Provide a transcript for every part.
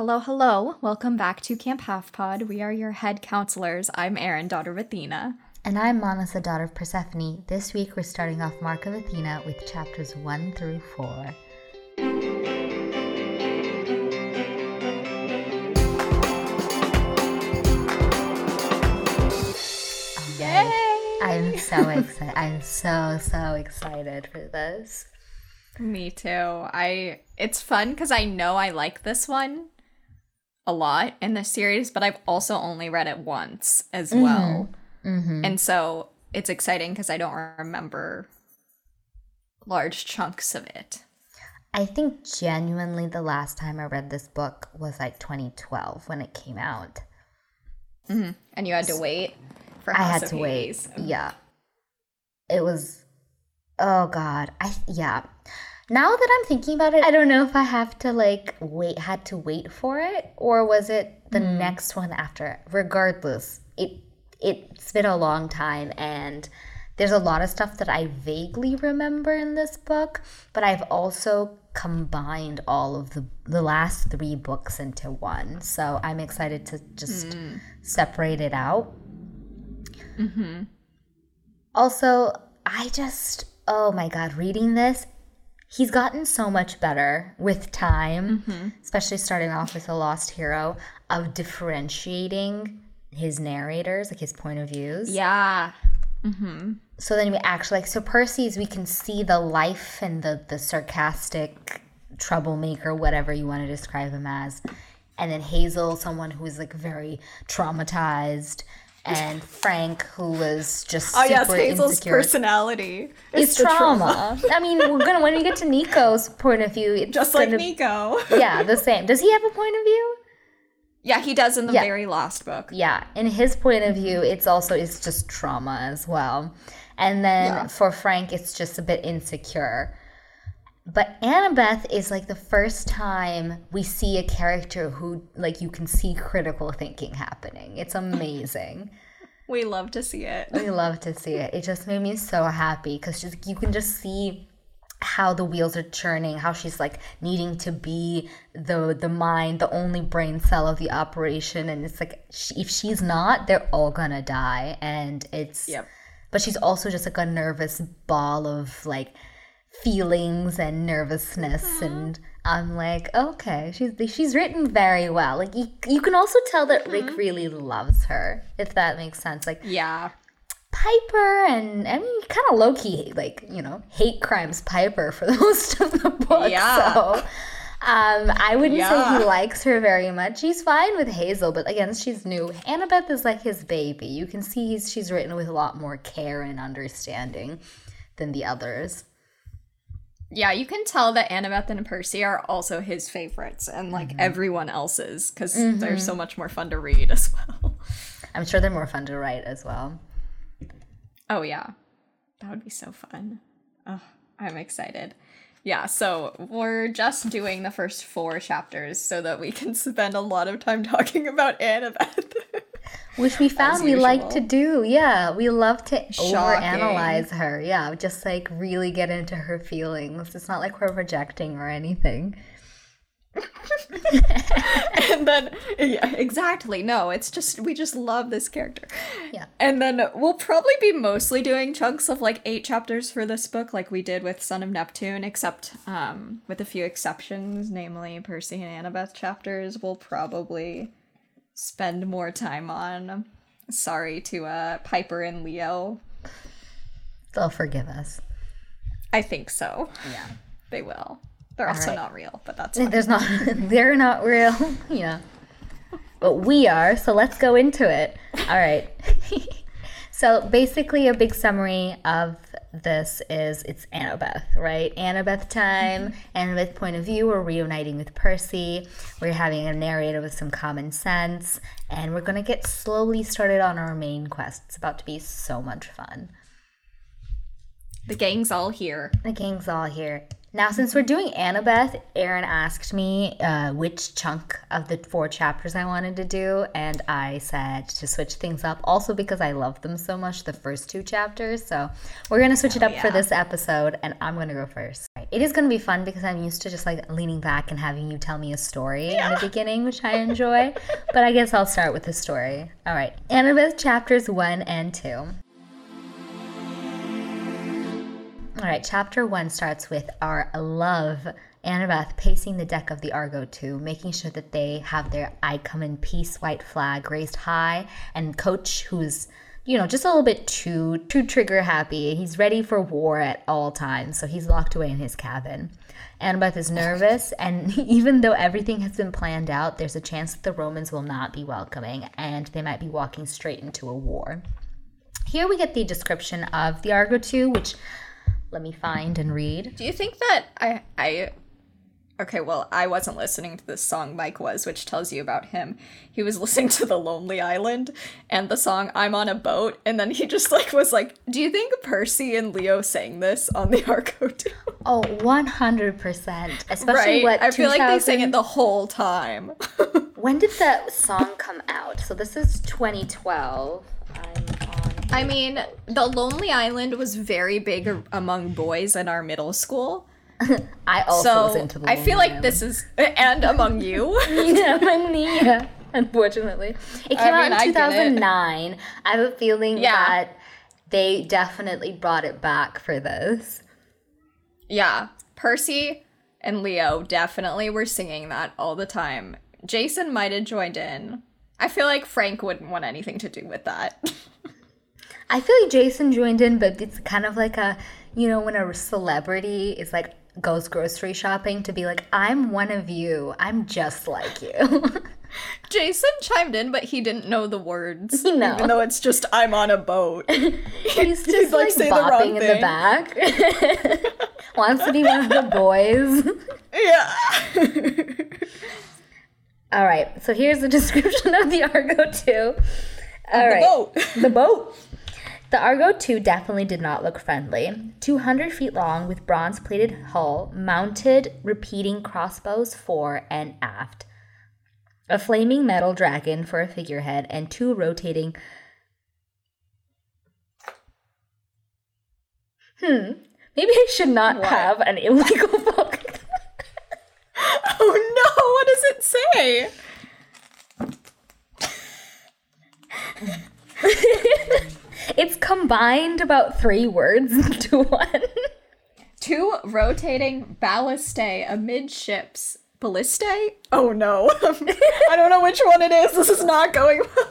Hello, hello. Welcome back to Camp Half Pod. We are your head counselors. I'm Erin, daughter of Athena. And I'm Manas, the daughter of Persephone. This week we're starting off Mark of Athena with chapters 1 through 4. Yay! I'm so excited. I'm so, so excited for this. Me too. I it's fun because I know I like this one a lot in the series, but I've also only read it once as well. Mm-hmm. And so it's exciting because I don't remember large chunks of it. I think genuinely the last time I read this book was like 2012 when it came out. And you had to wait for I had to Hades. wait. Yeah. It was oh god. I yeah. Now that I'm thinking about it, I don't know if I have to like wait had to wait for it or was it the hmm. next one after it. Regardless, it it's been a long time and there's a lot of stuff that I vaguely remember in this book, but I've also combined all of the the last 3 books into one. So I'm excited to just hmm. separate it out. Mm-hmm. Also, I just, oh my God, reading this, he's gotten so much better with time, mm-hmm. especially starting off with The Lost Hero, of differentiating his narrators, like his point of views. Yeah. Mm-hmm. So then we actually, like, so Percy's, we can see the life and the, the sarcastic troublemaker, whatever you want to describe him as. And then Hazel, someone who is like very traumatized. And Frank, who was just Oh super yes, Hazel's insecure personality. it's the trauma. I mean, we're gonna when we get to Nico's point of view, it's Just like gonna, Nico. Yeah, the same. Does he have a point of view? yeah, he does in the Yeah. very last book. Yeah, in his point of view, it's also it's just trauma as well. And then Yeah. for Frank, it's just a bit insecure. But Annabeth is like the first time we see a character who like you can see critical thinking happening. It's amazing. We love to see it. We love to see it. It just made me so happy because just you can just see how the wheels are churning, how she's like needing to be the the mind, the only brain cell of the operation, and it's like she, if she's not, they're all gonna die, and it's. Yep. But she's also just like a nervous ball of like feelings and nervousness and I'm like, okay, she's she's written very well. Like you, you can also tell that Rick really loves her, if that makes sense. Like Yeah. Piper and I mean kind of low key like you know hate crimes Piper for the most of the book. Yeah. So um, I wouldn't say he likes her very much. He's fine with Hazel, but again, she's new. Annabeth is like his baby. You can see he's she's written with a lot more care and understanding than the others. Yeah, you can tell that Annabeth and Percy are also his favorites and like Mm-hmm. everyone else's because they're so much more fun to read as well. I'm sure they're more fun to write as well. Oh yeah. That would be so fun. Oh, I'm excited. Yeah, so we're just doing the first four chapters so that we can spend a lot of time talking about Annabeth. Which we found we like to do. Yeah, we love to Shocking. overanalyze her. Yeah, just like really get into her feelings. It's not like we're projecting or anything. and then yeah, exactly. No, it's just we just love this character. Yeah. And then we'll probably be mostly doing chunks of like eight chapters for this book, like we did with Son of Neptune, except um, with a few exceptions, namely Percy and Annabeth chapters. We'll probably spend more time on. Sorry to uh, Piper and Leo. They'll forgive us. I think so. Yeah. They will. They're also right. not real, but that's fine. There's not they're not real, yeah. But we are, so let's go into it. All right. so basically a big summary of this is it's Annabeth, right? Annabeth time, mm-hmm. Annabeth point of view, we're reuniting with Percy. We're having a narrator with some common sense, and we're gonna get slowly started on our main quest. It's about to be so much fun. the gang's all here. The gang's all here. Now, since we're doing Annabeth, Erin asked me uh, which chunk of the four chapters I wanted to do, and I said to switch things up. Also, because I love them so much, the first two chapters. So we're gonna switch it up for this episode, and I'm gonna go first. It is going to be fun because I'm used to just like leaning back and having you tell me a story in the beginning, which I enjoy. but I guess I'll start with the story. All right. Annabeth chapters 1 and 2. All right, chapter 1 starts with our love Annabeth pacing the deck of the Argo 2, making sure that they have their I come in peace white flag raised high, and Coach, who's you know, just a little bit too too trigger happy. He's ready for war at all times, so he's locked away in his cabin. Annabeth is nervous, and even though everything has been planned out, there's a chance that the Romans will not be welcoming, and they might be walking straight into a war. Here we get the description of the Argo 2, which let me find and read. Do you think that I I Okay, well, I wasn't listening to this song Mike was, which tells you about him. He was listening to The Lonely Island and the song I'm on a boat, and then he just like was like, "Do you think Percy and Leo sang this on the too?" Oh, 100%. Especially right? what I feel like they 2000 sang it the whole time. When did that song come out? So this is 2012. I'm I mean, The Lonely Island was very big among boys in our middle school. I also was So into the I feel like Lonely this is and among you. Island. yeah, I'm Nia, unfortunately. It came I mean, out in 2009. I have a feeling Yeah. that they definitely brought it back for this. Yeah, Percy and Leo definitely were singing that all the time. Jason might have joined in. I feel like Frank wouldn't want anything to do with that. I feel like Jason joined in, but it's kind of like a, you know, when a celebrity is like goes grocery shopping to be like, I'm one of you. I'm just like you. Jason chimed in, but he didn't know the words. No. Even though it's just I'm on a boat. He's He'd, just like, like, say the wrong bopping in the back. Wants to be one of the boys. yeah. All right, so here's the description of the Argo 2. All right, boat. the boat. The Argo 2 definitely did not look friendly. 200 feet long with bronze plated hull, mounted repeating crossbows fore and aft, a flaming metal dragon for a figurehead, and two rotating. Hmm, maybe I should not What? have an illegal book. Oh no, what does it say? It's combined about three words into one. Two rotating ballistae amidships. Ballistae? Oh no. I don't know which one it is. This is not going well.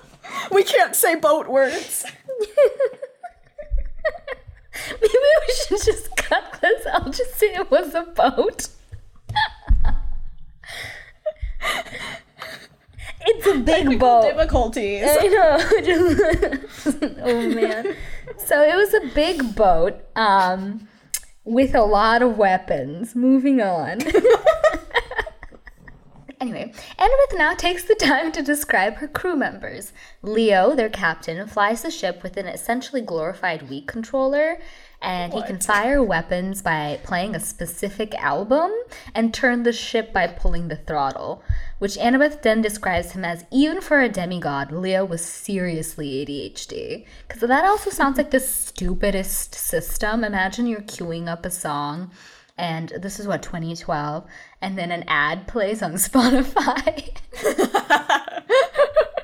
We can't say boat words. Maybe we should just cut this. I'll just say it was a boat. It's a big boat. Difficulties. I know. oh man. So it was a big boat um, with a lot of weapons. Moving on. Anyway, Annabeth now takes the time to describe her crew members. Leo, their captain, flies the ship with an essentially glorified Wii controller, and he can fire weapons by playing a specific album and turn the ship by pulling the throttle, which Annabeth then describes him as even for a demigod, Leo was seriously ADHD. Because that also sounds like the stupidest system. Imagine you're queuing up a song and this is what 2012 and then an ad plays on spotify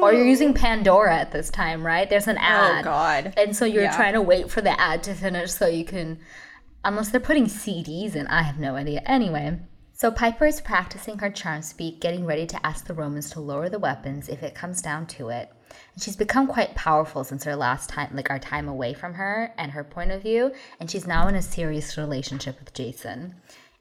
or you're oh. using pandora at this time right? There's an Oh ad. God. and so you're Yeah. trying to wait for the ad to finish so you can unless they're putting cds in. I have no idea. Anyway so piper is practicing her charm speak getting ready to ask the romans to lower the weapons if it comes down to it. And she's become quite powerful since her last time like our time away from her and her point of view. And she's now in a serious relationship with jason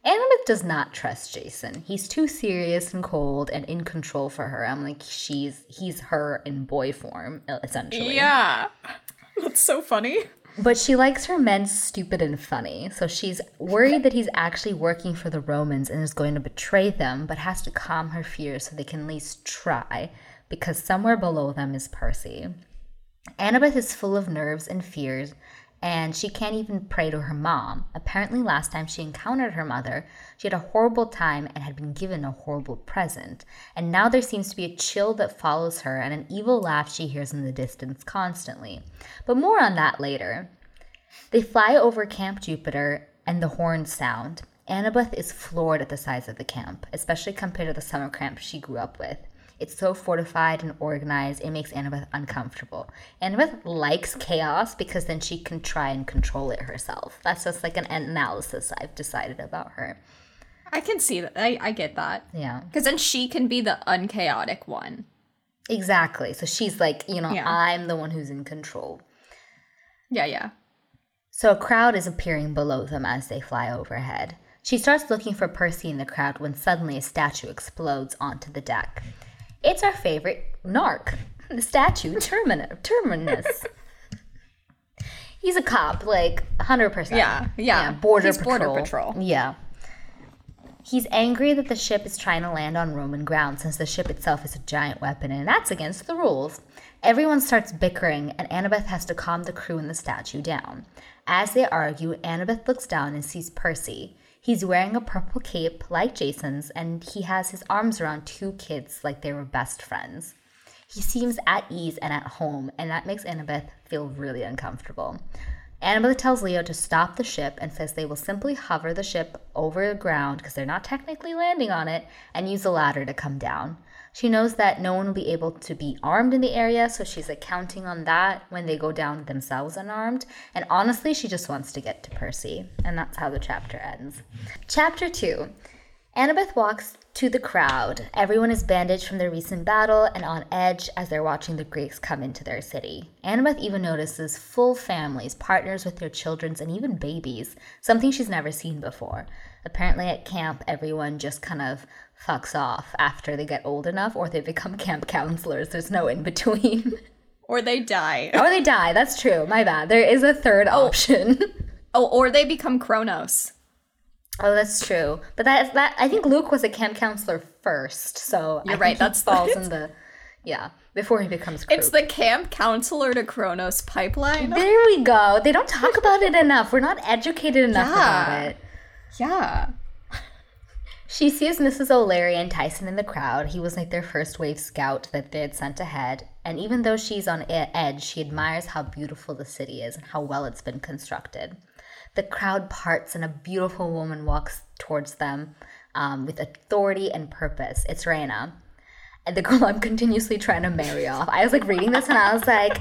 Annabeth does not trust Jason. He's too serious and cold and in control for her. I'm like, she's he's her in boy form, essentially. Yeah. That's so funny. But she likes her men stupid and funny, so she's worried that he's actually working for the Romans and is going to betray them, but has to calm her fears so they can at least try, because somewhere below them is Percy. Annabeth is full of nerves and fears, and she can't even pray to her mom. Apparently, last time she encountered her mother, she had a horrible time and had been given a horrible present. And now there seems to be a chill that follows her and an evil laugh she hears in the distance constantly. But more on that later. They fly over Camp Jupiter and the horns sound. Annabeth is floored at the size of the camp, especially compared to the summer camp she grew up with. It's so fortified and organized, it makes Annabeth uncomfortable. Annabeth likes chaos because then she can try and control it herself. That's just like an analysis I've decided about her. I can see that. I, I get that. Yeah. Because then she can be the unchaotic one. Exactly. So she's like, you know, Yeah. I'm the one who's in control. Yeah, yeah. So a crowd is appearing below them as they fly overhead. She starts looking for Percy in the crowd when suddenly a statue explodes onto the deck. It's our favorite narc, the statue Termin- Terminus. He's a cop, like 100%. Yeah, yeah. border He's patrol. Border Patrol. Yeah. He's angry that the ship is trying to land on Roman ground since the ship itself is a giant weapon and that's against the rules. Everyone starts bickering and Annabeth has to calm the crew and the statue down. As they argue, Annabeth looks down and sees Percy. He's wearing a purple cape like Jason's and he has his arms around two kids like they were best friends. He seems at ease and at home, and that makes Annabeth feel really uncomfortable. Annabeth tells Leo to stop the ship and says they will simply hover the ship over the ground because they're not technically landing on it and use a ladder to come down. She knows that no one will be able to be armed in the area, so she's like counting on that when they go down themselves unarmed. And honestly, she just wants to get to Percy. And that's how the chapter ends. Chapter 2 Annabeth walks to the crowd. Everyone is bandaged from their recent battle and on edge as they're watching the Greeks come into their city. Annabeth even notices full families, partners with their children, and even babies, something she's never seen before. Apparently, at camp, everyone just kind of fucks off after they get old enough or they become camp counselors. There's no in between. Or they die. or they die. That's true. My bad. There is a third oh. option. Oh, or they become Kronos. Oh, that's true. But that that I think Luke was a camp counselor first, so You're right, he that's- falls in the yeah before he becomes. It's the camp counselor to Kronos pipeline. there we go. They don't talk about it enough. We're not educated enough Yeah. about it. Yeah. She sees Mrs. O'Leary and Tyson in the crowd. He was like their first wave scout that they had sent ahead. And even though she's on edge, she admires how beautiful the city is and how well it's been constructed. The crowd parts and a beautiful woman walks towards them um, with authority and purpose. It's Reyna. And the girl I'm continuously trying to marry off. I was like reading this and I was like,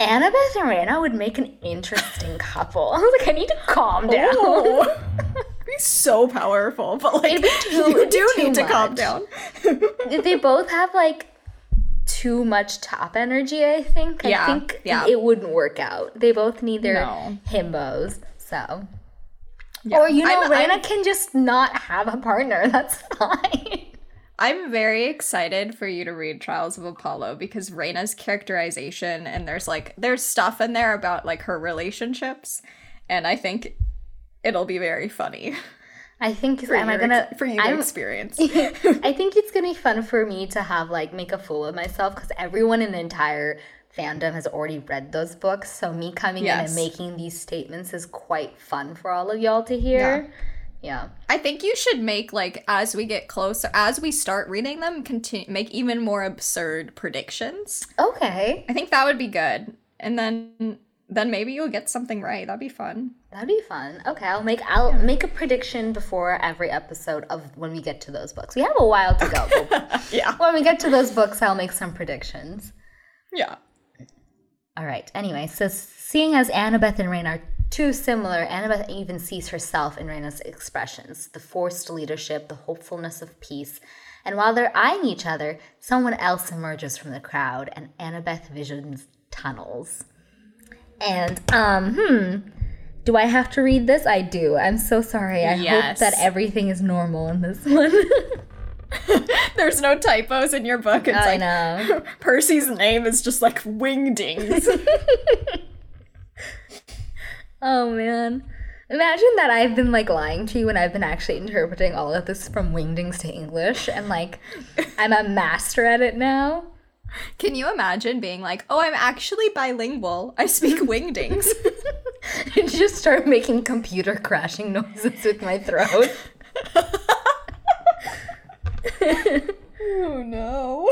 Annabeth and Reyna would make an interesting couple. I was like, I need to calm down. Be so powerful, but like too- you do need to calm down. they both have like too much top energy i think i Yeah, think yeah. it wouldn't work out they both need their No. himbos so Yeah. or you know I'm- Reyna I'm- can just not have a partner that's fine I'm very excited for you to read Trials of Apollo because Reyna's characterization and there's like there's stuff in there about like her relationships and I think it'll be very funny. i think For am i gonna ex- for you to I'm- experience. i think it's gonna be fun for me to have like make a fool of myself because everyone in the entire fandom has already read those books so me coming in and making these statements is quite fun for all of y'all to hear yeah. I think you should make like as we get closer as we start reading them continue make even more absurd predictions. okay I think that would be good. And then then maybe you'll get something right. That'd be fun. That'd be fun. Okay, I'll make I'll make a prediction before every episode of when we get to those books. We have a while to go. Yeah. when we get to those books, I'll make some predictions. Yeah. All right. Anyway, so seeing as Annabeth and Rain are too similar, Annabeth even sees herself in Reyna's expressions, the forced leadership, the hopefulness of peace. And while they're eyeing each other, someone else emerges from the crowd, and Annabeth visions tunnels. And um, hmm. Do I have to read this? I do. I'm so sorry. I hope that everything is normal in this one. There's no typos in your book. It's I like know. Percy's name is just like wingdings. Oh man. Imagine that I've been like lying to you and I've been actually interpreting all of this from wingdings to English and like I'm a master at it now. Can you imagine being like, "Oh, I'm actually bilingual. I speak wingdings." And just start making computer crashing noises with my throat. oh no.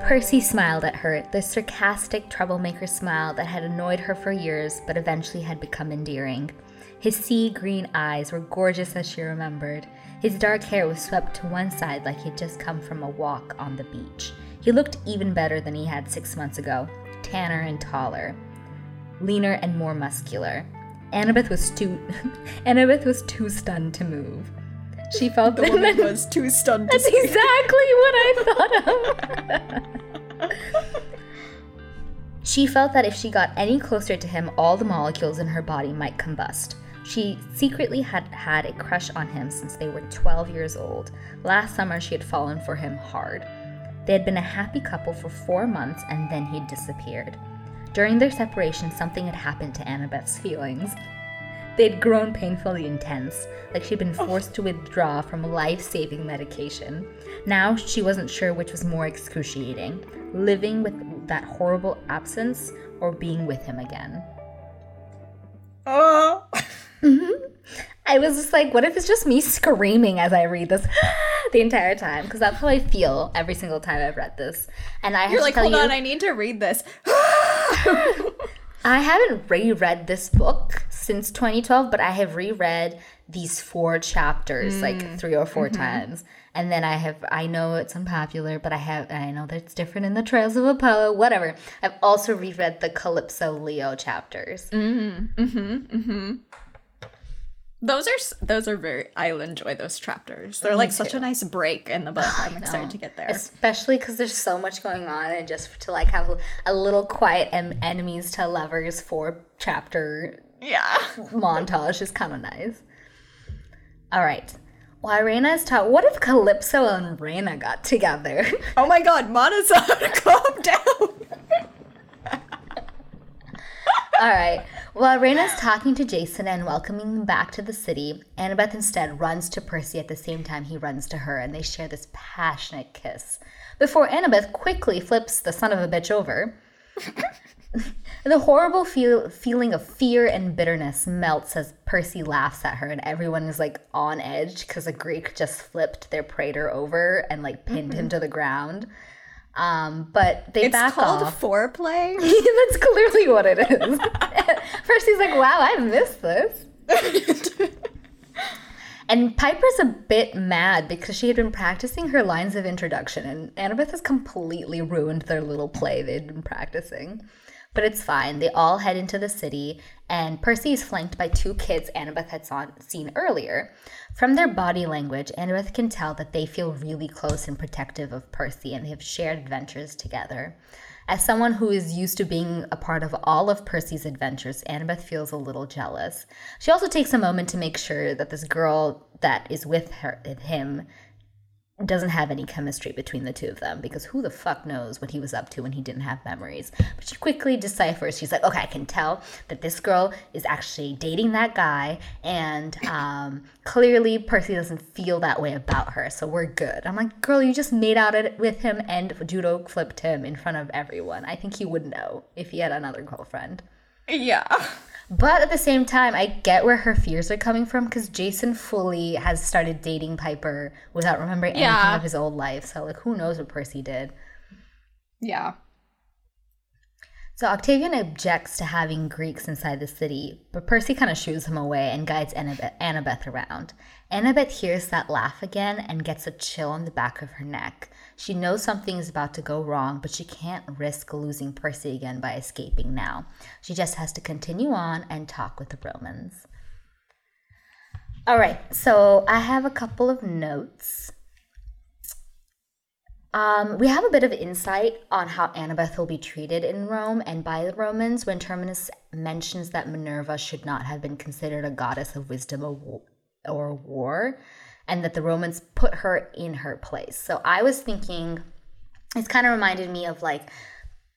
Percy smiled at her, the sarcastic troublemaker smile that had annoyed her for years but eventually had become endearing. His sea green eyes were gorgeous as she remembered. His dark hair was swept to one side like he'd just come from a walk on the beach. He looked even better than he had six months ago, tanner and taller, leaner and more muscular. Annabeth was too Annabeth was too stunned to move. She felt The woman was too stunned to That's speak. exactly what I thought of. she felt that if she got any closer to him, all the molecules in her body might combust. She secretly had had a crush on him since they were 12 years old. Last summer, she had fallen for him hard. They had been a happy couple for four months and then he'd disappeared. During their separation, something had happened to Annabeth's feelings. They'd grown painfully intense, like she'd been forced to withdraw from life saving medication. Now she wasn't sure which was more excruciating living with that horrible absence or being with him again. Oh. Mm-hmm. I was just like, what if it's just me screaming as I read this the entire time? Because that's how I feel every single time I've read this. And I have You're to like, hold you, on, I need to read this. I haven't reread this book since 2012, but I have reread these four chapters like mm. three or 4 mm-hmm. times. And then I have, I know it's unpopular, but I have, I know that it's different in the Trials of Apollo, whatever. I've also reread the Calypso Leo chapters. Mm-hmm. Mm-hmm. Those are those are very. I'll enjoy those chapters. They're like such a nice break in the book. I'm excited to get there. Especially because there's so much going on, and just to like have a little quiet em- enemies to lovers four chapter Yeah. montage is kind of nice. All right. While Reyna is taught, what if Calypso and Reyna got together? Oh my God, Monazon, calm down. All right. While Reyna's talking to Jason and welcoming him back to the city, Annabeth instead runs to Percy at the same time he runs to her, and they share this passionate kiss. Before Annabeth quickly flips the son of a bitch over, the horrible feel- feeling of fear and bitterness melts as Percy laughs at her, and everyone is like on edge because a Greek just flipped their praetor over and like pinned him mm-hmm. to the ground. Um, but they It's back called off. foreplay. That's clearly what it is. First, he's like, wow, I missed this. And Piper's a bit mad because she had been practicing her lines of introduction, and Annabeth has completely ruined their little play they'd been practicing. But it's fine. They all head into the city, and Percy is flanked by two kids Annabeth had saw- seen earlier. From their body language, Annabeth can tell that they feel really close and protective of Percy, and they have shared adventures together. As someone who is used to being a part of all of Percy's adventures, Annabeth feels a little jealous. She also takes a moment to make sure that this girl that is with her him doesn't have any chemistry between the two of them because who the fuck knows what he was up to when he didn't have memories. But she quickly deciphers. She's like, okay, I can tell that this girl is actually dating that guy, and um, clearly Percy doesn't feel that way about her, so we're good. I'm like, girl, you just made out it with him and judo flipped him in front of everyone. I think he would know if he had another girlfriend. yeah. But at the same time, I get where her fears are coming from because Jason fully has started dating Piper without remembering anything of his old life. So, like, who knows what Percy did? Yeah. So, Octavian objects to having Greeks inside the city, but Percy kind of shoos him away and guides Annabeth, Annabeth around. Annabeth hears that laugh again and gets a chill on the back of her neck. She knows something is about to go wrong, but she can't risk losing Percy again by escaping now. She just has to continue on and talk with the Romans. All right, so I have a couple of notes. Um, we have a bit of insight on how Annabeth will be treated in Rome and by the Romans when Terminus mentions that Minerva should not have been considered a goddess of wisdom or or war, and that the Romans put her in her place. So I was thinking, it's kind of reminded me of like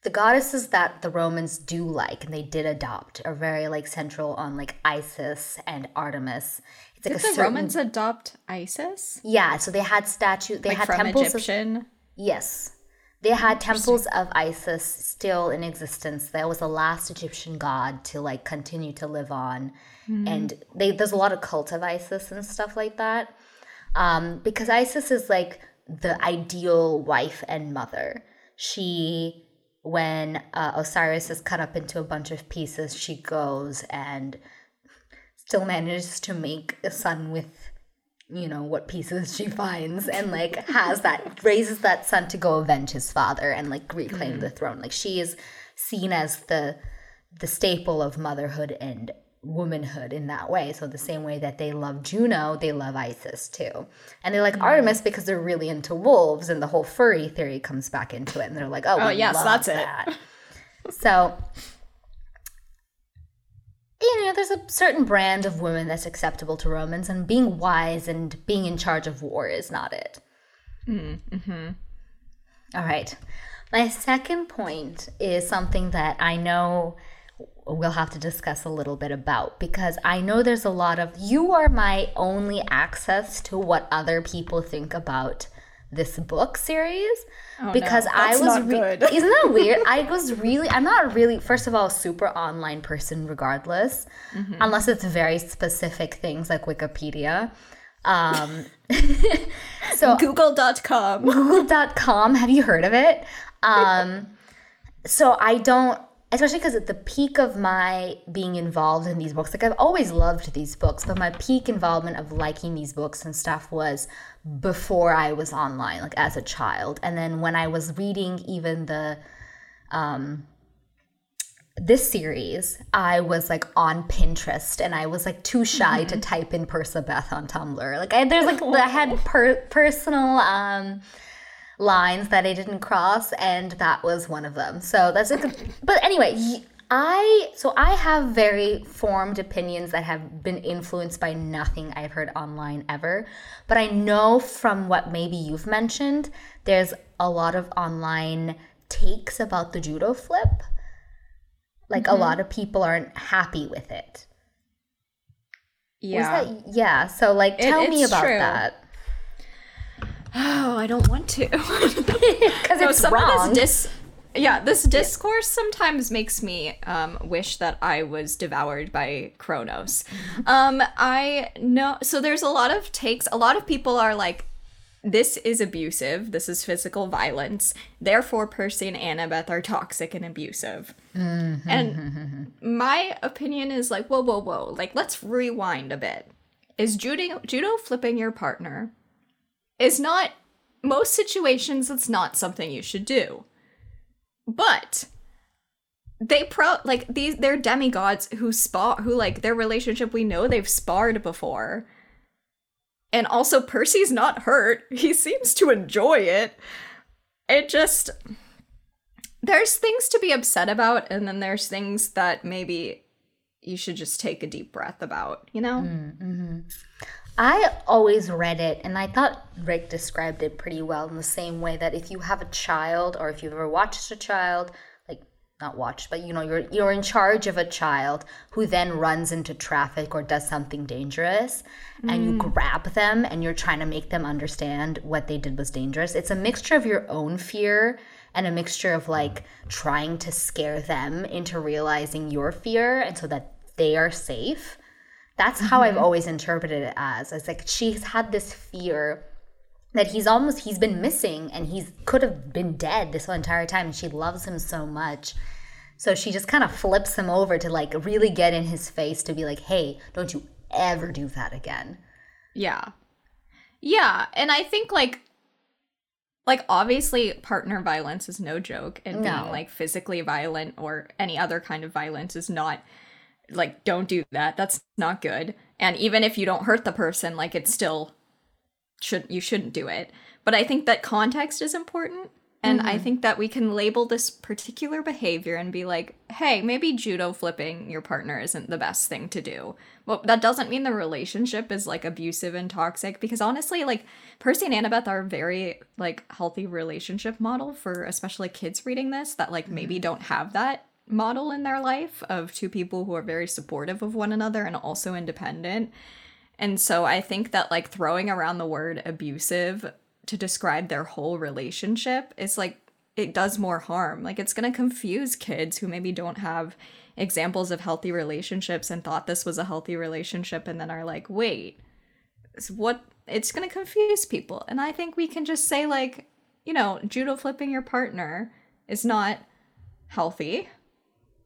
the goddesses that the Romans do like and they did adopt are very like central on like Isis and Artemis. It's like Did a the certain Romans adopt Isis? yeah. So they had statue. They Like had temples. Of, Egyptian? Yes. They had temples of Isis still in existence. That was the last Egyptian god to like continue to live on. Hmm. And they there's a lot of cult of Isis and stuff like that. Um, because Isis is like the ideal wife and mother. she when uh, Osiris is cut up into a bunch of pieces, she goes and still manages to make a son with you know what pieces she finds and like has that raises that son to go avenge his father and like reclaim mm. the throne like she is seen as the the staple of motherhood and womanhood in that way. So the same way that they love Juno, they love Isis too. And they like mm. Artemis because they're really into wolves and the whole furry theory comes back into it and they're like, "Oh, oh yes, that's that. it." so you know, there's a certain brand of women that's acceptable to Romans, and being wise and being in charge of war is not it. Mm, hmm All right. My second point is something that I know we'll have to discuss a little bit about because I know there's a lot of you are my only access to what other people think about this book series oh, because no, I was re- isn't that weird? I was really I'm not really first of all a super online person regardless mm-hmm. unless it's very specific things like Wikipedia. Um, so google.com google.com have you heard of it? Um, so I don't especially because at the peak of my being involved in these books, like I've always loved these books, but my peak involvement of liking these books and stuff was before I was online, like as a child. And then when I was reading even the um this series, I was like on Pinterest and I was like too shy mm-hmm. to type in Percabeth on Tumblr. Like I, there's like I had per- personal um lines that I didn't cross, and that was one of them. So that's a good. But anyway, I so I have very formed opinions that have been influenced by nothing I've heard online ever. But I know from what maybe you've mentioned, there's a lot of online takes about the judo flip. Like mm-hmm. a lot of people aren't happy with it. Yeah. That, yeah. So like tell it, me about true. that. Oh, I don't want to. Because no, it's some wrong. Of this dis- yeah, this discourse sometimes makes me um, wish that I was devoured by Kronos. Um, I know. So there's a lot of takes. A lot of people are like, this is abusive. This is physical violence. Therefore, Percy and Annabeth are toxic and abusive. Mm-hmm. And my opinion is like, whoa, whoa, whoa. Like, let's rewind a bit. Is judo, judo flipping your partner is not most situations it's not something you should do. But they pro like these they're demigods who spar who like their relationship we know they've sparred before. And also Percy's not hurt. He seems to enjoy it. It just there's things to be upset about and then there's things that maybe you should just take a deep breath about, you know? Mm, mm-hmm. I always read it, and I thought Rick described it pretty well in the same way that if you have a child, or if you've ever watched a child, like not watched, but you know, you're you're in charge of a child who then runs into traffic or does something dangerous, mm. and you mm. grab them and you're trying to make them understand what they did was dangerous. It's a mixture of your own fear and a mixture of like trying to scare them into realizing your fear, and so that they are safe that's how mm-hmm. I've always interpreted it as. It's like she's had this fear that he's almost he's been missing and he's could have been dead this whole entire time and she loves him so much. So she just kind of flips him over to like really get in his face to be like, "Hey, don't you ever do that again." Yeah. Yeah, and I think like like obviously partner violence is no joke and no. being like physically violent or any other kind of violence is not like don't do that. That's not good. And even if you don't hurt the person like it's still should you shouldn't do it. But i think that context is important. And mm-hmm. i think that we can label this particular behavior and be like hey maybe judo flipping your partner isn't the best thing to do. Well that doesn't mean the relationship is like abusive and toxic because honestly like percy and annabeth are a very like healthy relationship model for especially kids reading this that like maybe mm-hmm. don't have that model in their life of two people who are very supportive of one another and also independent. And so I think that like throwing around the word abusive to describe their whole relationship is like it does more harm. Like it's going to confuse kids who maybe don't have examples of healthy relationships and thought this was a healthy relationship and then are like, "Wait, what it's going to confuse people." And I think we can just say like you know, judo flipping your partner is not healthy.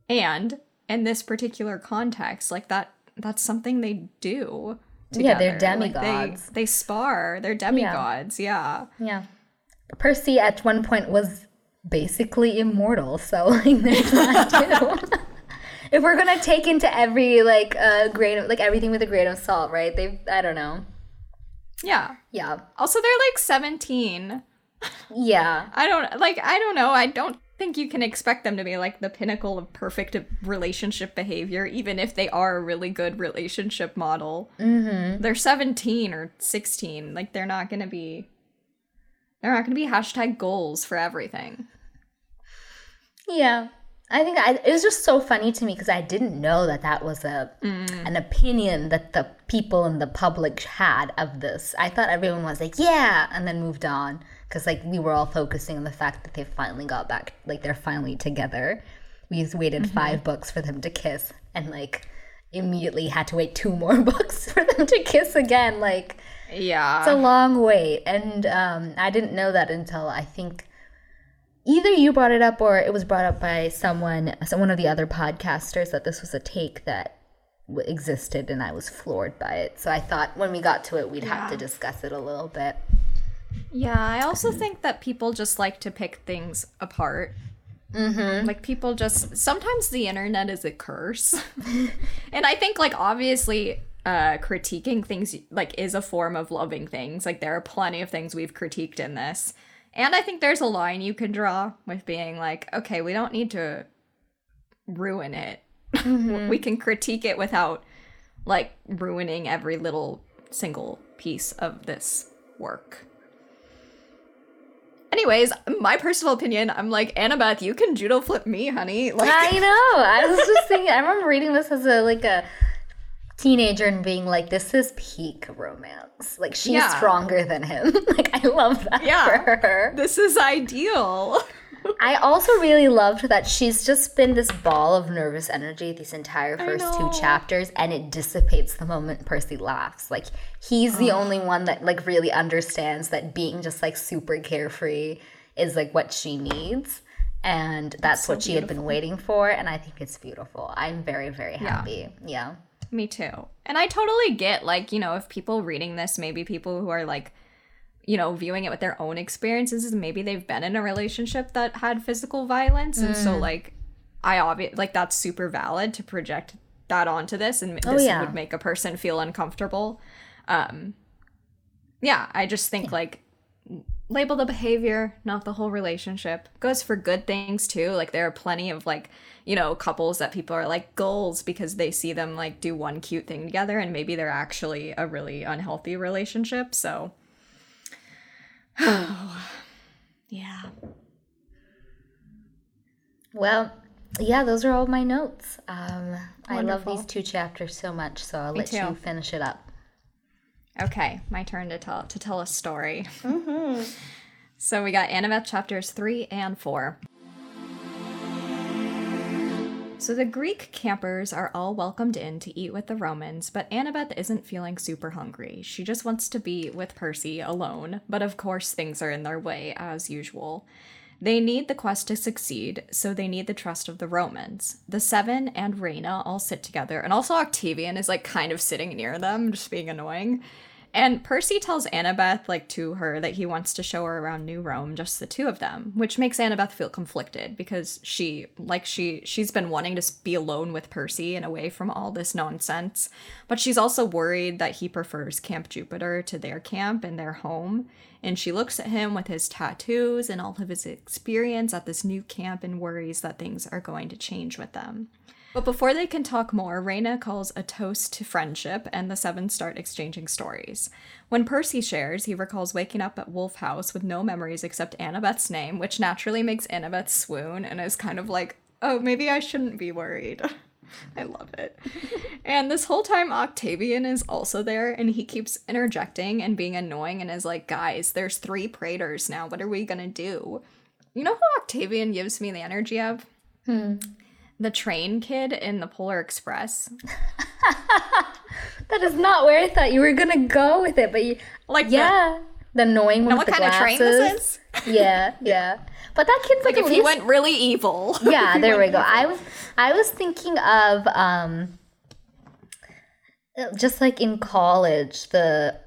And in this particular context, like that that's something they do. Yeah, they're together. Like, demigods. they, they spar. They're demigods. Yeah. Yeah. Percy at one point was basically immortal, so like there's that too. if we're gonna take into every like uh grain of like everything with a grain of salt, right? They've I don't know. Yeah. Yeah. Also, they're like 17. Yeah. I don't like I don't know. I don't think you can expect them to be like the pinnacle of perfect relationship behavior even if they are a really good relationship model. Mm-hmm. They're 17 or 16. Like they're not going to be they're not going to be hashtag goals for everything. Yeah. I think I, it was just so funny to me because I didn't know that that was a an opinion that the people in the public had of this. I thought everyone was like, "Yeah," and then moved on because like we were all focusing on the fact that they finally got back, like they're finally together. We just waited five books for them to kiss, and like immediately had to wait two more books for them to kiss again. Like Yeah. it's a long wait, and um, I didn't know that until I think either you brought it up or it was brought up by someone, some one of the other podcasters, that this was a take that existed, and I was floored by it. So I thought when we got to it, we'd have to discuss it a little bit. Yeah, I also think that people just like to pick things apart. Mm-hmm. Like people just sometimes the internet is a curse, and I think like obviously uh critiquing things like is a form of loving things. Like there are plenty of things we've critiqued in this, and I think there's a line you can draw with being like, okay, we don't need to ruin it. we can critique it without like ruining every little single piece of this work. Anyways, my personal opinion, I'm like, Annabeth, you can judo flip me, honey. Like, I know. I was just thinking. I remember reading this as a like a teenager and being like, "This is peak romance. Like she's Yeah. stronger than him. like I love that Yeah. for her." this is ideal. I also really loved that she's just been this ball of nervous energy these entire first two chapters, and it dissipates the moment Percy laughs. Like he's the only one that like really understands that being just like super carefree is like what she needs, and that's what she had been waiting for. And I think it's beautiful. I'm very very happy. Yeah. Me too. And I totally get, like, you know, if people reading this, maybe people who are like, you know, viewing it with their own experiences, is maybe they've been in a relationship that had physical violence. And so, like, I obviously, like, that's super valid to project that onto this. And this yeah. would make a person feel uncomfortable. Um, yeah, I just think, like, label the behavior, not the whole relationship. Goes for good things too. Like there are plenty of like, you know, couples that people are like goals because they see them like do one cute thing together and maybe they're actually a really unhealthy relationship. So yeah. Well, yeah, those are all my notes. Um, I love these two chapters so much, so I'll Me let too. you finish it up. Okay, my turn to tell to tell a story. So we got Annabeth chapters three and four. So the Greek campers are all welcomed in to eat with the Romans, but Annabeth isn't feeling super hungry. She just wants to be with Percy alone, but of course things are in their way as usual. They need the quest to succeed, so they need the trust of the Romans. The Seven and Reyna all sit together, and also Octavian is like kind of sitting near them, just being annoying. And Percy tells Annabeth, like to her, that he wants to show her around New Rome, just the two of them, which makes Annabeth feel conflicted because she, like she, she's been wanting to be alone with Percy and away from all this nonsense, but she's also worried that he prefers Camp Jupiter to their camp and their home. And she looks at him with his tattoos and all of his experience at this new camp and worries that things are going to change with them. But before they can talk more, Reyna calls a toast to friendship, and the seven start exchanging stories. When Percy shares, he recalls waking up at Wolf House with no memories except Annabeth's name, which naturally makes Annabeth swoon and is kind of like, oh, maybe I shouldn't be worried. I love it. and this whole time, Octavian is also there, and he keeps interjecting and being annoying and is like, guys, there's three Praetors now. What are we gonna do? You know who Octavian gives me the energy of? Hmm. The train kid in the Polar Express. That is not where I thought you were gonna go with it, but you, Like yeah, The annoying one Know with what the kind of glasses. train this is? Yeah, yeah. But that kid's like, Like if he went really evil. yeah there we go evil. i was i was thinking of um just like in college the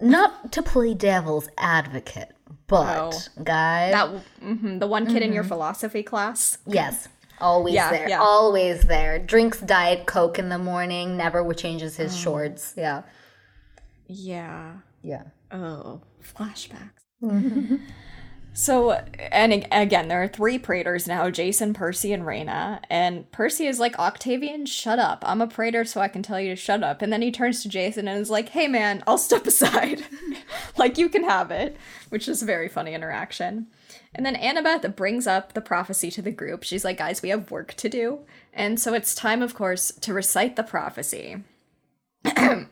not to play devil's advocate but guys That mhm, the one kid in your philosophy class. yes always Yeah, there yeah. always there drinks diet coke in the morning never changes Oh. his mm. shorts yeah Yeah. yeah Oh, flashbacks. Mm-hmm. so, and again, there are three Praetors now Jason, Percy, and Reyna. And Percy is like, Octavian, shut up. I'm a Praetor, so I can tell you to shut up. And then he turns to Jason and is like, hey man, I'll step aside. like, you can have it, which is a very funny interaction. And then Annabeth brings up the prophecy to the group. She's like, guys, we have work to do. And so it's time, of course, to recite the prophecy.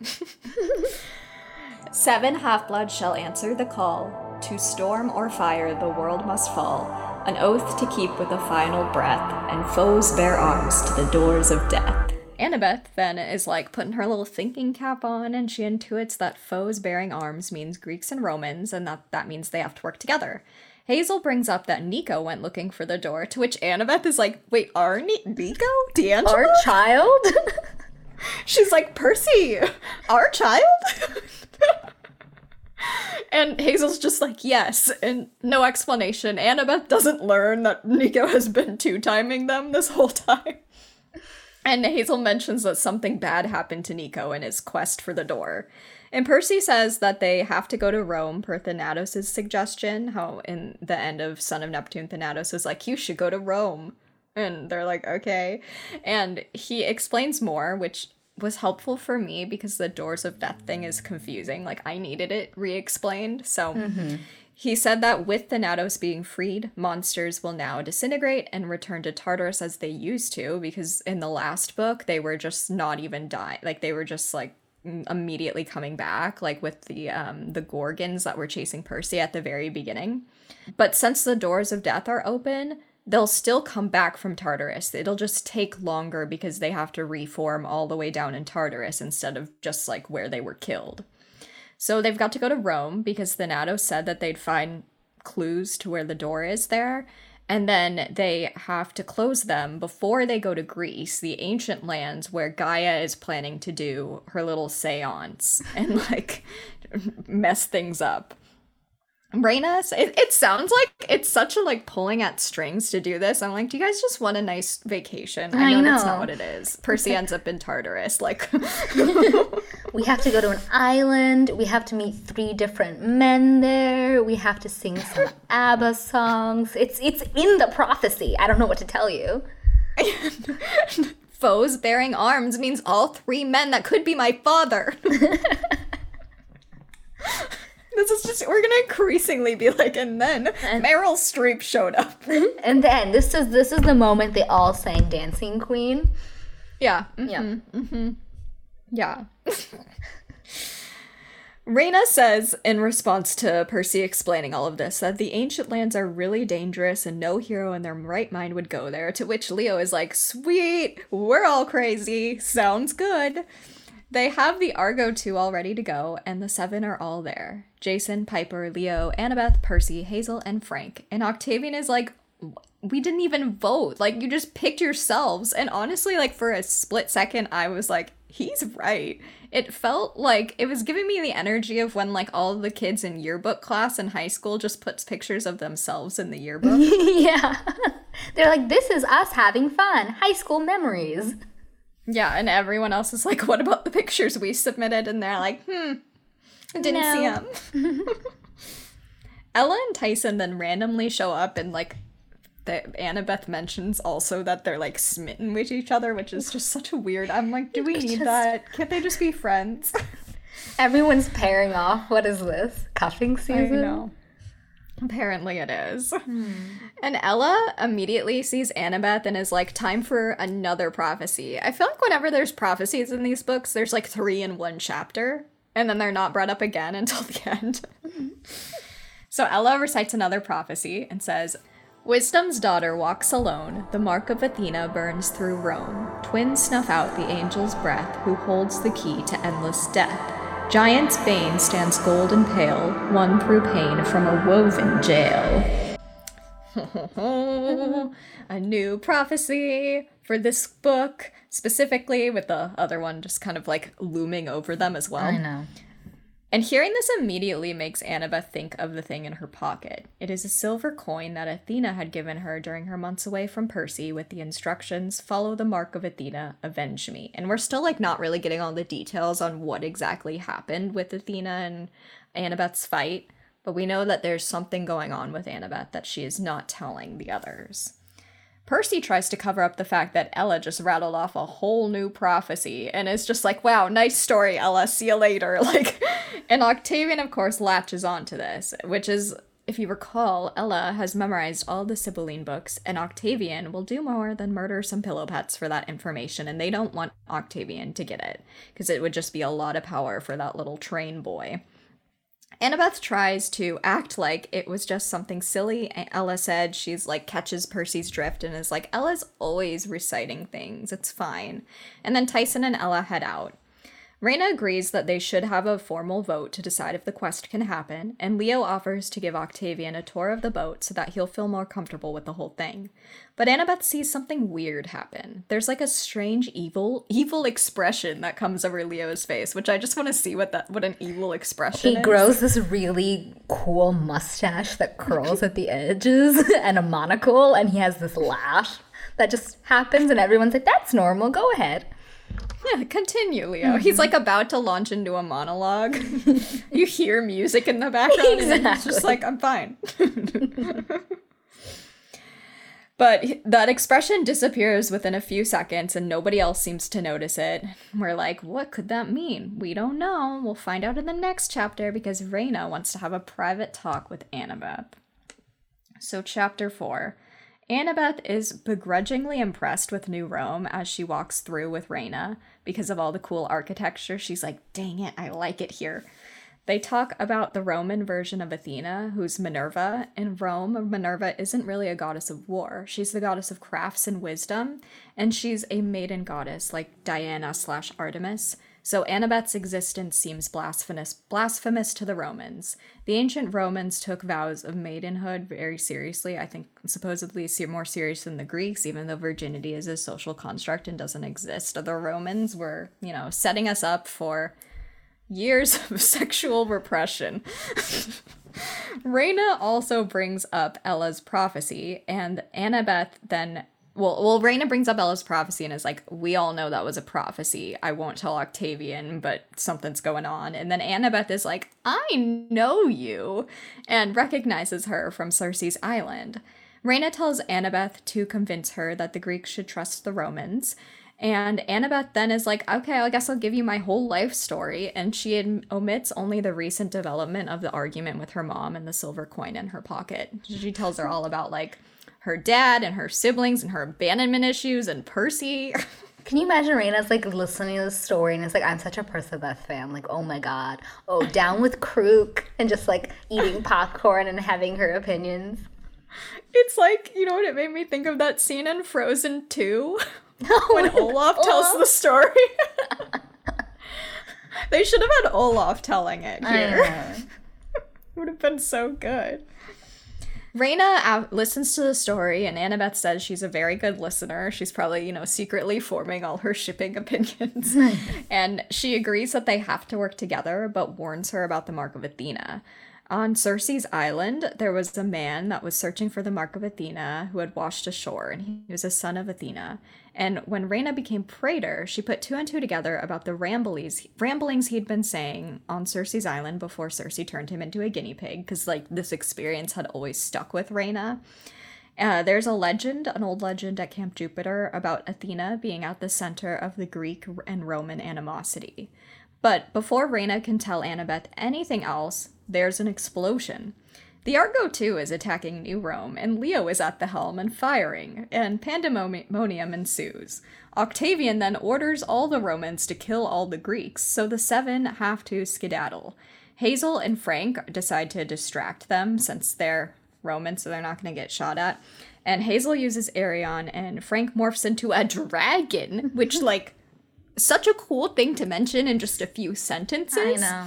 Seven half bloods shall answer the call. To storm or fire the world must fall. An oath to keep with a final breath, and foes bear arms to the doors of death. Annabeth then is like putting her little thinking cap on, and she intuits that foes bearing arms means Greeks and Romans, and that that means they have to work together. Hazel brings up that Nico went looking for the door, to which Annabeth is like, "Wait, our Ni- Nico, di Angelo?" our child She's like, Percy, our child? and Hazel's just like, yes, and no explanation. Annabeth doesn't learn that Nico has been two timing them this whole time. And Hazel mentions that something bad happened to Nico in his quest for the door. And Percy says that they have to go to Rome per Thanatos' suggestion. How in the end of Son of Neptune, Thanatos is like, you should go to Rome. And they're like, okay. And he explains more, which was helpful for me because the doors of death thing is confusing. Like, I needed it re explained. So mm-hmm. he said that with Thanatos being freed, monsters will now disintegrate and return to Tartarus as they used to, because in the last book, they were just not even dying. Like, they were just like immediately coming back like with the um the gorgons that were chasing Percy at the very beginning but since the doors of death are open they'll still come back from Tartarus. It'll just take longer because they have to reform all the way down in Tartarus instead of just like where they were killed. So they've got to go to Rome because Thanatos said that they'd find clues to where the door is there. And then they have to close them before they go to Greece, the ancient lands where Gaia is planning to do her little seance and like mess things up. Reyna, it, it sounds like it's such a like pulling at strings to do this. I'm like, do you guys just want a nice vacation? I know, that's know. not what it is. Percy ends up in Tartarus. Like, We have to go to an island. We have to meet three different men there. We have to sing some ABBA songs. It's it's in the prophecy. I don't know what to tell you. foes bearing arms means all three men that could be my father. Just, we're gonna increasingly be like, and then Meryl Streep showed up. And then this is this is the moment they all sang Dancing Queen. yeah. Yeah. Mm-hmm, mm-hmm. Yeah. Reyna says, in response to Percy explaining all of this, that the ancient lands are really dangerous and no hero in their right mind would go there. To which Leo is like, sweet, we're all crazy, sounds good. They have the Argo 2 all ready to go, and the seven are all there Jason, Piper, Leo, Annabeth, Percy, Hazel, and Frank. And Octavian is like, we didn't even vote. Like, you just picked yourselves. And honestly, like, for a split second, I was like, he's right. It felt like it was giving me the energy of when, like, all the kids in yearbook class in high school just puts pictures of themselves in the yearbook. yeah. They're like, this is us having fun. High school memories. Yeah, and everyone else is like, what about the pictures we submitted? And they're like, hmm, I didn't see them. Ella and Tyson then randomly show up and, like, the Annabeth mentions also that they're like smitten with each other, which is just such a weird. I'm like, do we need just- that? Can't they just be friends? Everyone's pairing off. What is this? Cuffing I season? Apparently it is. Hmm. And Ella immediately sees Annabeth and is like, time for another prophecy. I feel like whenever there's prophecies in these books, there's like three in one chapter, and then they're not brought up again until the end. Hmm. so Ella recites another prophecy and says, Wisdom's daughter walks alone, the mark of Athena burns through Rome. Twins snuff out the angel's breath, who holds the key to endless death. Giant's bane stands gold and pale, won through pain from a woven jail. a new prophecy for this book, specifically with the other one just kind of like looming over them as well. I know. And hearing this immediately makes Annabeth think of the thing in her pocket. It is a silver coin that Athena had given her during her months away from Percy with the instructions follow the mark of Athena, avenge me. And we're still like not really getting all the details on what exactly happened with Athena and Annabeth's fight, but we know that there's something going on with Annabeth that she is not telling the others. Percy tries to cover up the fact that Ella just rattled off a whole new prophecy and is just like, wow, nice story, Ella, see you later. Like, and Octavian, of course, latches onto this, which is, if you recall, Ella has memorized all the Sibylline books, and Octavian will do more than murder some pillow pets for that information, and they don't want Octavian to get it, because it would just be a lot of power for that little train boy. Annabeth tries to act like it was just something silly. Ella said she's like catches Percy's drift and is like, Ella's always reciting things. It's fine. And then Tyson and Ella head out. Reyna agrees that they should have a formal vote to decide if the quest can happen, and Leo offers to give Octavian a tour of the boat so that he'll feel more comfortable with the whole thing. But Annabeth sees something weird happen. There's like a strange evil evil expression that comes over Leo's face, which I just want to see what that what an evil expression He is. grows this really cool mustache that curls at the edges and a monocle, and he has this laugh that just happens, and everyone's like, "That's normal. Go ahead." Yeah, continue, Leo. He's mm-hmm. like about to launch into a monologue. you hear music in the background, and he's just like, I'm fine. but that expression disappears within a few seconds, and nobody else seems to notice it. We're like, what could that mean? We don't know. We'll find out in the next chapter because Reyna wants to have a private talk with Annabeth. So, chapter 4. Annabeth is begrudgingly impressed with New Rome as she walks through with Reyna because of all the cool architecture. She's like, dang it, I like it here. They talk about the Roman version of Athena, who's Minerva. In Rome, Minerva isn't really a goddess of war. She's the goddess of crafts and wisdom, and she's a maiden goddess like Diana slash Artemis. So Annabeth's existence seems blasphemous blasphemous to the Romans. The ancient Romans took vows of maidenhood very seriously. I think supposedly more serious than the Greeks, even though virginity is a social construct and doesn't exist. The Romans were, you know, setting us up for years of sexual repression. Reyna also brings up Ella's prophecy, and Annabeth then. Well, well, Reyna brings up Ella's prophecy and is like, "We all know that was a prophecy. I won't tell Octavian, but something's going on." And then Annabeth is like, "I know you," and recognizes her from Circe's island. Reyna tells Annabeth to convince her that the Greeks should trust the Romans, and Annabeth then is like, okay, I guess I'll give you my whole life story. And she omits only the recent development of the argument with her mom and the silver coin in her pocket. She tells her all about like her dad and her siblings and her abandonment issues and Percy. Can you imagine Reyna's like listening to the story and it's like, I'm such a Percabeth fan. Like, oh my god. Oh, down with Krook and just like eating popcorn and having her opinions. it's like, you know what it made me think of that scene in Frozen 2 when oh, Olaf tells the story. they should have had Olaf telling it here. would have been so good. Reyna out- listens to the story, and Annabeth says she's a very good listener. She's probably, you know, secretly forming all her shipping opinions. and she agrees that they have to work together, but warns her about the Mark of Athena. On Circe's island, there was a man that was searching for the Mark of Athena who had washed ashore, and he was a son of Athena. And when Reyna became praetor, she put two and two together about the ramblings, ramblings he'd been saying on Circe's island before Circe turned him into a guinea pig, because like this experience had always stuck with Reyna. Uh, there's a legend, an old legend at Camp Jupiter, about Athena being at the center of the Greek and Roman animosity. But before Reyna can tell Annabeth anything else, there's an explosion. The Argo too is attacking New Rome, and Leo is at the helm and firing, and pandemonium ensues. Octavian then orders all the Romans to kill all the Greeks, so the seven have to skedaddle. Hazel and Frank decide to distract them since they're Roman, so they're not going to get shot at. And Hazel uses Arion, and Frank morphs into a dragon, which, like, such a cool thing to mention in just a few sentences. I know.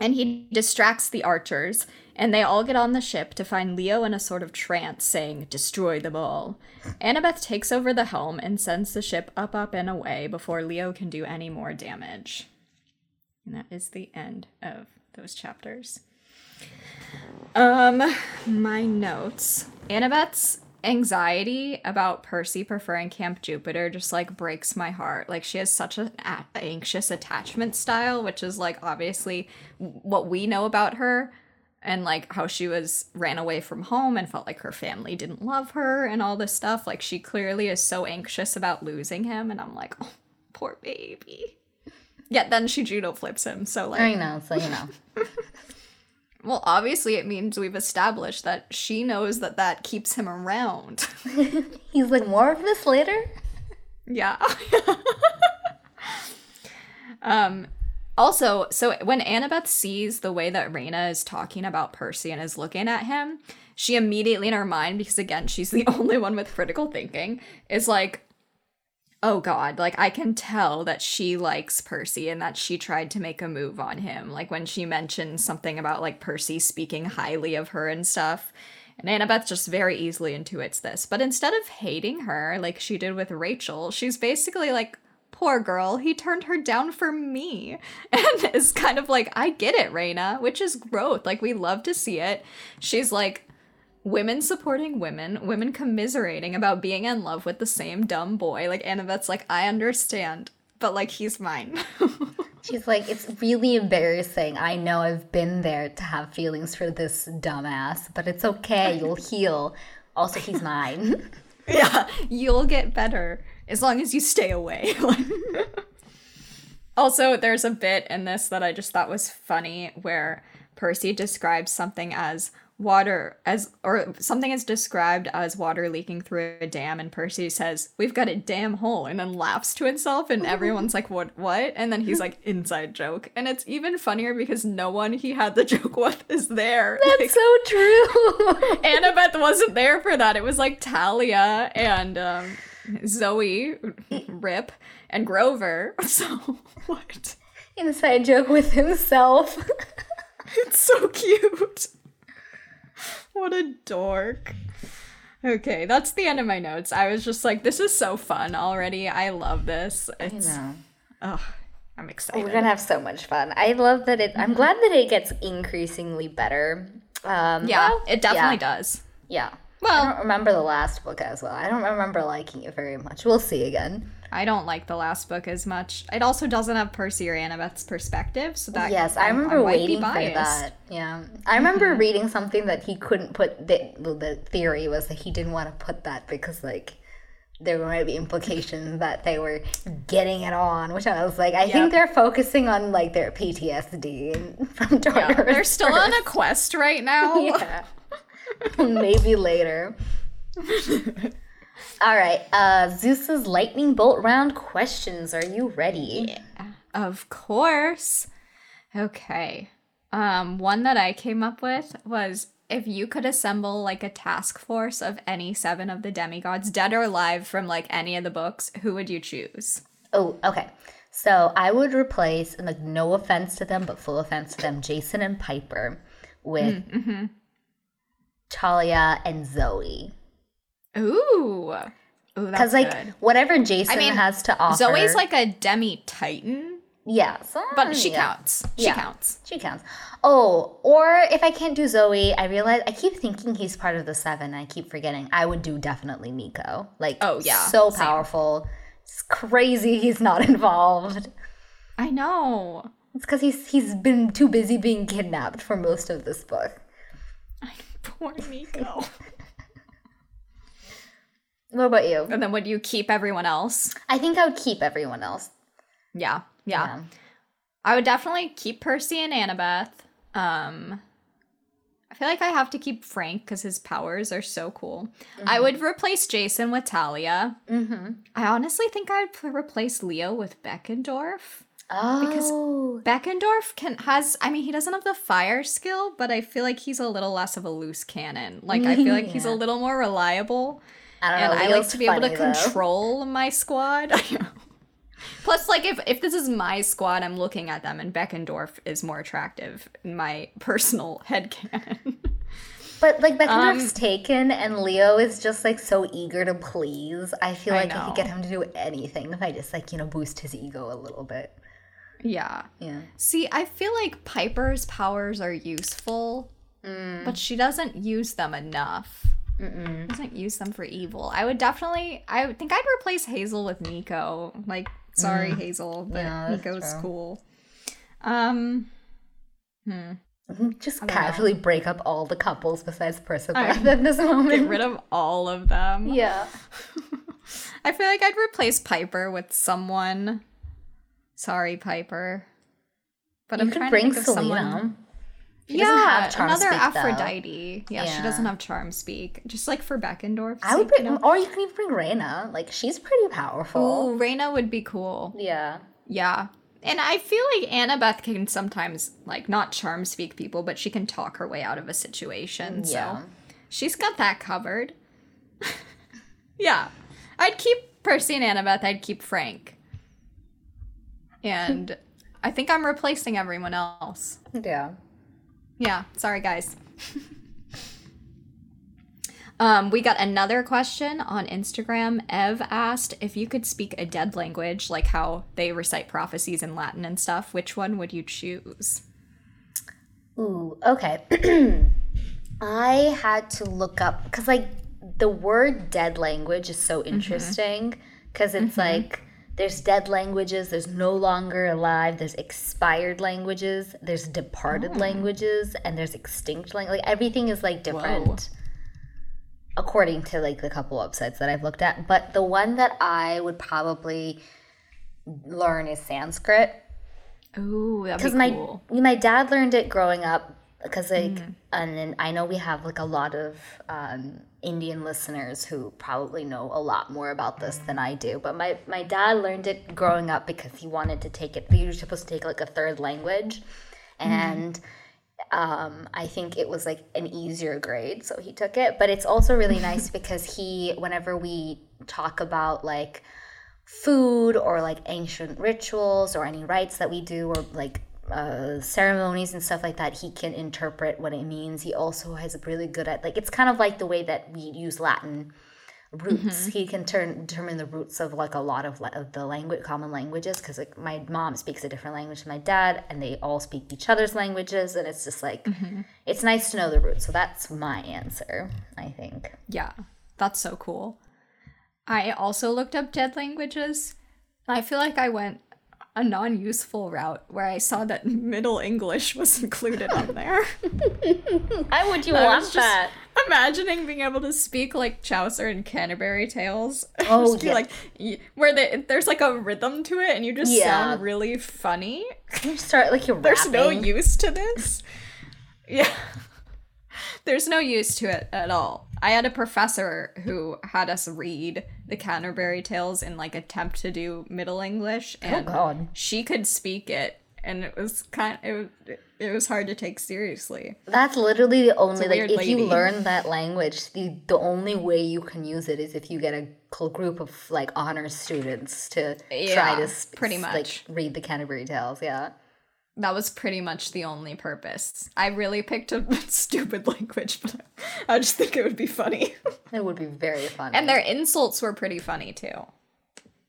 And he distracts the archers, and they all get on the ship to find Leo in a sort of trance, saying, Destroy them all. Annabeth takes over the helm and sends the ship up, up, and away before Leo can do any more damage. And that is the end of those chapters. Um, my notes. Annabeth's anxiety about Percy preferring Camp Jupiter just like breaks my heart. Like she has such an anxious attachment style, which is like obviously what we know about her and like how she was ran away from home and felt like her family didn't love her and all this stuff. Like she clearly is so anxious about losing him and I'm like, "Oh, poor baby." Yet then she judo flips him. So like I know, so you know. well, obviously, it means we've established that she knows that that keeps him around. He's like, more of this later? yeah. um. Also, so when Annabeth sees the way that Reyna is talking about Percy and is looking at him, she immediately in her mind, because again, she's the only one with critical thinking, is like, oh god like i can tell that she likes percy and that she tried to make a move on him. Like when she mentioned something about like percy speaking highly of her and stuff and annabeth just very easily intuits this. But instead of hating her like she did with rachel she's basically like poor girl he turned her down for me and is kind of like i get it Reyna, which is growth like we love to see it she's like women supporting women, women commiserating about being in love with the same dumb boy. Like Annabeth's like, I understand, but like he's mine. She's like, it's really embarrassing. I know I've been there to have feelings for this dumbass, but it's okay. You'll heal. Also, he's mine. yeah, you'll get better as long as you stay away. also, there's a bit in this that I just thought was funny where Percy describes something as water as or something is described as water leaking through a dam and Percy says we've got a damn hole and then laughs to himself and everyone's like what what and then he's like inside joke and it's even funnier because no one he had the joke with is there That's like, so true. Annabeth wasn't there for that it was like Thalia and um Zoe Rip and Grover so what Inside joke with himself. it's so cute what a dork. Okay, that's the end of my notes. I was just like, this is so fun already. I love this. It's, I know. Oh, I'm excited. We're gonna have so much fun. I love that it. I'm glad that it gets increasingly better. Um, yeah, well, it definitely yeah, does. Yeah. I Well, don't remember the last book as well. I don't remember liking it very much. We'll see again. I don't like the last book as much. It also doesn't have Percy or Annabeth's perspective, so that yes, I remember be waiting for that. Yeah, I remember mm-hmm. reading something that he couldn't put. The, the theory was that he didn't want to put that because like there might be implications that they were getting it on, which I was like, I Yep. think they're focusing on like their PTSD from Yeah, they're still on a quest right now. yeah. Maybe later. All right. Uh, Zeus's lightning bolt round questions. Are you ready? Of course. Okay. Um, one that I came up with was if you could assemble like a task force of any seven of the demigods, dead or alive, from like any of the books, who would you choose? Oh, okay. So I would replace, and like no offense to them, but full offense to them, Jason and Piper with Thalia and Zoe. Ooh. Ooh, that's Because like good. whatever Jason I mean, has to offer, Zoe's like a demi titan, yeah, so, but she yeah. counts. She Yeah. counts. She counts. Oh, or if I can't do Zoe, I realize I keep thinking he's part of the seven. I keep forgetting. I would do definitely Nico. Like, Oh, yeah, so same. powerful. It's crazy he's not involved. I know. It's because he's he's been too busy being kidnapped for most of this book. Poor Nico. What about you? and then would you keep everyone else? I think I would keep everyone else. Yeah, yeah. Yeah. I would definitely keep Percy and Annabeth. Um, I feel like I have to keep Frank because his powers are so cool. I would replace Jason with Thalia. Mm-hmm. I honestly think I'd replace Leo with Beckendorf. Oh, Beckendorf can has I mean he doesn't have the fire skill, but I feel like he's a little less of a loose cannon. Like I feel like he's a little more reliable. I don't And know. I like to be able to though. control my squad. Plus, like if if this is my squad, I'm looking at them, and Beckendorf is more attractive in my personal headcanon. But like Beckendorf's um, taken, and Leo is just like so eager to please. I feel like I, I could get him to do anything if I just like you know boost his ego a little bit. Yeah. Yeah. See, I feel like Piper's powers are useful, mm. but she doesn't use them enough. Mm-mm. Doesn't use them for evil. I would definitely. I think I'd replace Hazel with Nico. Like, sorry, mm. Hazel, but yeah, Nico's true. cool. Um. Hmm. Just casually know. break up all the couples besides Percabeth at this moment. Get rid of all of them. Yeah. I feel like I'd replace Piper with someone. Sorry, Piper. But you I'm trying bring to think Silena. of someone. She yeah, another speak, Aphrodite. Yeah, yeah, she doesn't have charm speak. Just like for Beckendorf. I would bring, you know? or you can even bring Reyna. Like she's pretty powerful. Oh, Reyna would be cool. Yeah. Yeah. And I feel like Annabeth can sometimes like not charm speak people, but she can talk her way out of a situation. Yeah. So she's got that covered. yeah. I'd keep Percy and Annabeth, I'd keep Frank. And I think I'm replacing everyone else. Yeah. Yeah, sorry guys. um, we got another question on Instagram. Ev asked if you could speak a dead language, like how they recite prophecies in Latin and stuff, which one would you choose? Ooh, okay. I had to look up because, like, the word dead language is so mm-hmm. interesting because mm-hmm. it's mm-hmm. like there's dead languages, there's no longer alive, there's expired languages, there's departed oh. languages, and there's extinct language. Like everything is like different. Whoa. According to like the couple websites that I've looked at. But the one that I would probably learn is Sanskrit. Ooh, because be cool. my my dad learned it growing up because like mm. and then I know we have like a lot of um, Indian listeners who probably know a lot more about this than I do. But my, my dad learned it growing up because he wanted to take it. Was supposed to take like a third language. Mm-hmm. And um, I think it was like an easier grade. So he took it. But it's also really nice because he, whenever we talk about like food or like ancient rituals or any rites that we do or like uh, ceremonies and stuff like that, he can interpret what it means. He also has really good at like it's kind of like the way that we use Latin roots. Mm-hmm. He can turn determine the roots of like a lot of, of the language, common languages. Because like my mom speaks a different language than my dad, and they all speak each other's languages, and it's just like mm-hmm. it's nice to know the roots. So that's my answer. I think. Yeah, that's so cool. I also looked up dead languages. I feel like I went a non-useful route where I saw that Middle English was included on there. Why would you want that? Imagining being able to speak like Chaucer and Canterbury Tales. Oh, yeah. like where they, there's like a rhythm to it, and you just yeah. sound really funny. You start like you're. There's no use to this. Yeah. There's no use to it at all. I had a professor who had us read the Canterbury Tales in like attempt to do Middle English, oh, and oh God. she could speak it, and it was kind. Of, it was it was hard to take seriously. That's literally the only like if lady. you learn that language, the the only way you can use it is if you get a group of like honor students to yeah, try to sp- pretty much like read the Canterbury Tales. Yeah that was pretty much the only purpose. I really picked a stupid language, but I just think it would be funny. it would be very funny. And their insults were pretty funny too.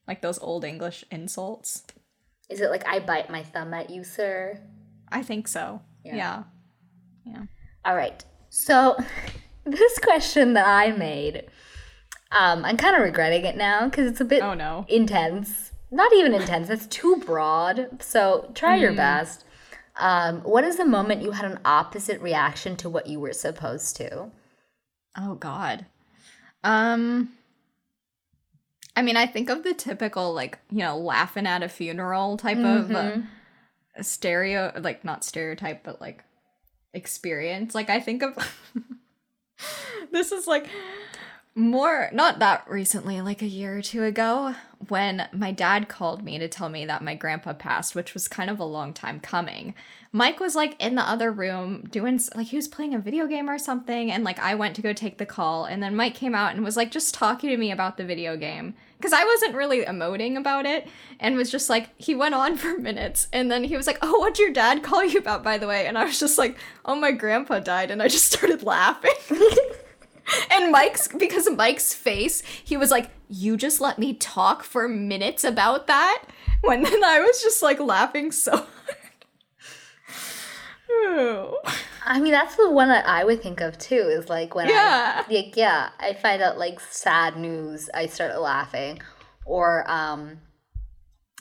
Like those old English insults. Is it like I bite my thumb at you, sir? I think so. Yeah. Yeah. yeah. All right. So this question that I made, um, I'm kind of regretting it now because it's a bit oh, no. intense not even intense. It's too broad. So try mm. your best. Um, what is the moment you had an opposite reaction to what you were supposed to? Oh God. Um. I mean, I think of the typical like you know laughing at a funeral type mm-hmm. of uh, stereo, like not stereotype, but like experience. Like I think of this is like more not that recently like a year or two ago when my dad called me to tell me that my grandpa passed which was kind of a long time coming. Mike was like in the other room doing like he was playing a video game or something and like i went to go take the call and then mike came out and was like just talking to me about the video game. Because i wasn't really emoting about it and was just like he went on for minutes and then he was like oh what'd your dad call you about by the way? And i was just like oh my grandpa died and i just started laughing and Mike's because of Mike's face, he was like, "You just let me talk for minutes about that." When then I was just like laughing so hard. I mean, that's the one that I would think of too. Is like when Yeah. I like yeah, I find out like sad news, I start laughing, or um,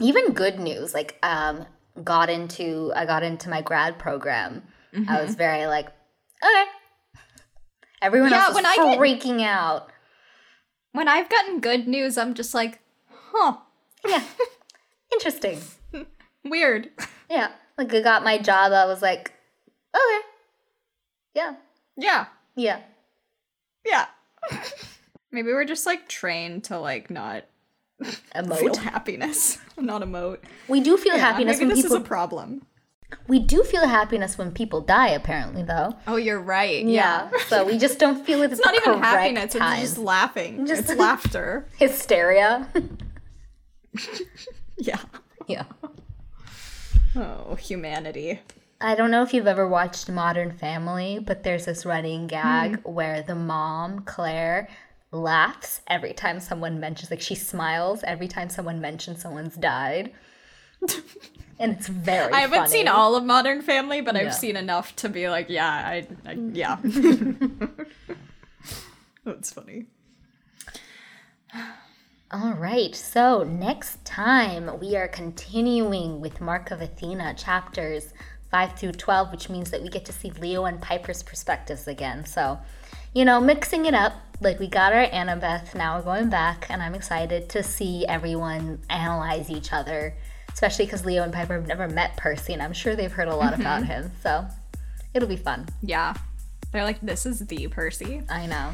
even good news. Like um, got into I got into my grad program. I Mm-hmm. was very like, okay. Everyone Yeah, else when I get- freaking out. when I've gotten good news, I'm just like, "Huh, Yeah, interesting. weird." Yeah, like I got my job. I was like, okay, yeah, Yeah. yeah. Yeah. Maybe we're just like trained to like not feel Emote. happiness, not emote. We do feel Yeah, happiness maybe when this people. is a problem. We do feel happiness when people die. Apparently, though. Oh, you're right. Yeah. so we just don't feel it. It's not even happiness, Time. it's just laughing. Just- it's laughter. hysteria. Yeah. yeah. Oh, humanity. I don't know if you've ever watched Modern Family, but there's this running gag hmm. where the mom, Claire, laughs every time someone mentions, like, she smiles every time someone mentions someone's died. and it's very I haven't funny. seen all of Modern Family, but Yeah. I've seen enough to be like, yeah, I, I yeah. That's funny. All right, so next time we are continuing with Mark of Athena chapters 5 through 12, which means that we get to see Leo and Piper's perspectives again. So, you know, mixing it up. Like we got our Annabeth, now we're going back, and I'm excited to see everyone analyze each other, especially because Leo and Piper have never met Percy, and I'm sure they've heard a lot mm-hmm. about him. So it'll be fun. Yeah. They're like, this is the Percy. I know.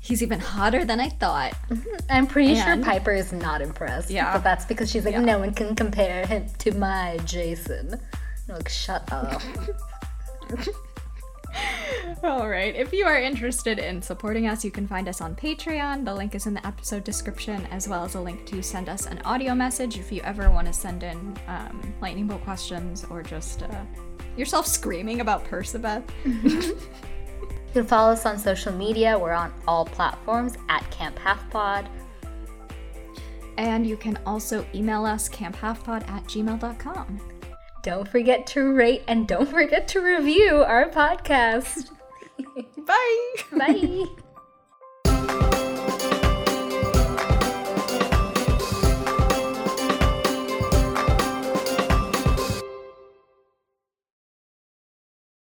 He's even hotter than I thought. Mm-hmm. I'm pretty sure Piper is not impressed. Yeah. But that's because she's like, Yeah. no one can compare him to my Jason. I'm like, shut up. All right. If you are interested in supporting us, you can find us on Patreon. The link is in the episode description, as well as a link to send us an audio message if you ever want to send in um, lightning bolt questions or just uh, yourself screaming about Percabeth. You can follow us on social media. We're on all platforms at Camp Half Pod. And you can also email us camphalfpod at gmail.com. Don't forget to rate and don't forget to review our podcast. Bye! Bye.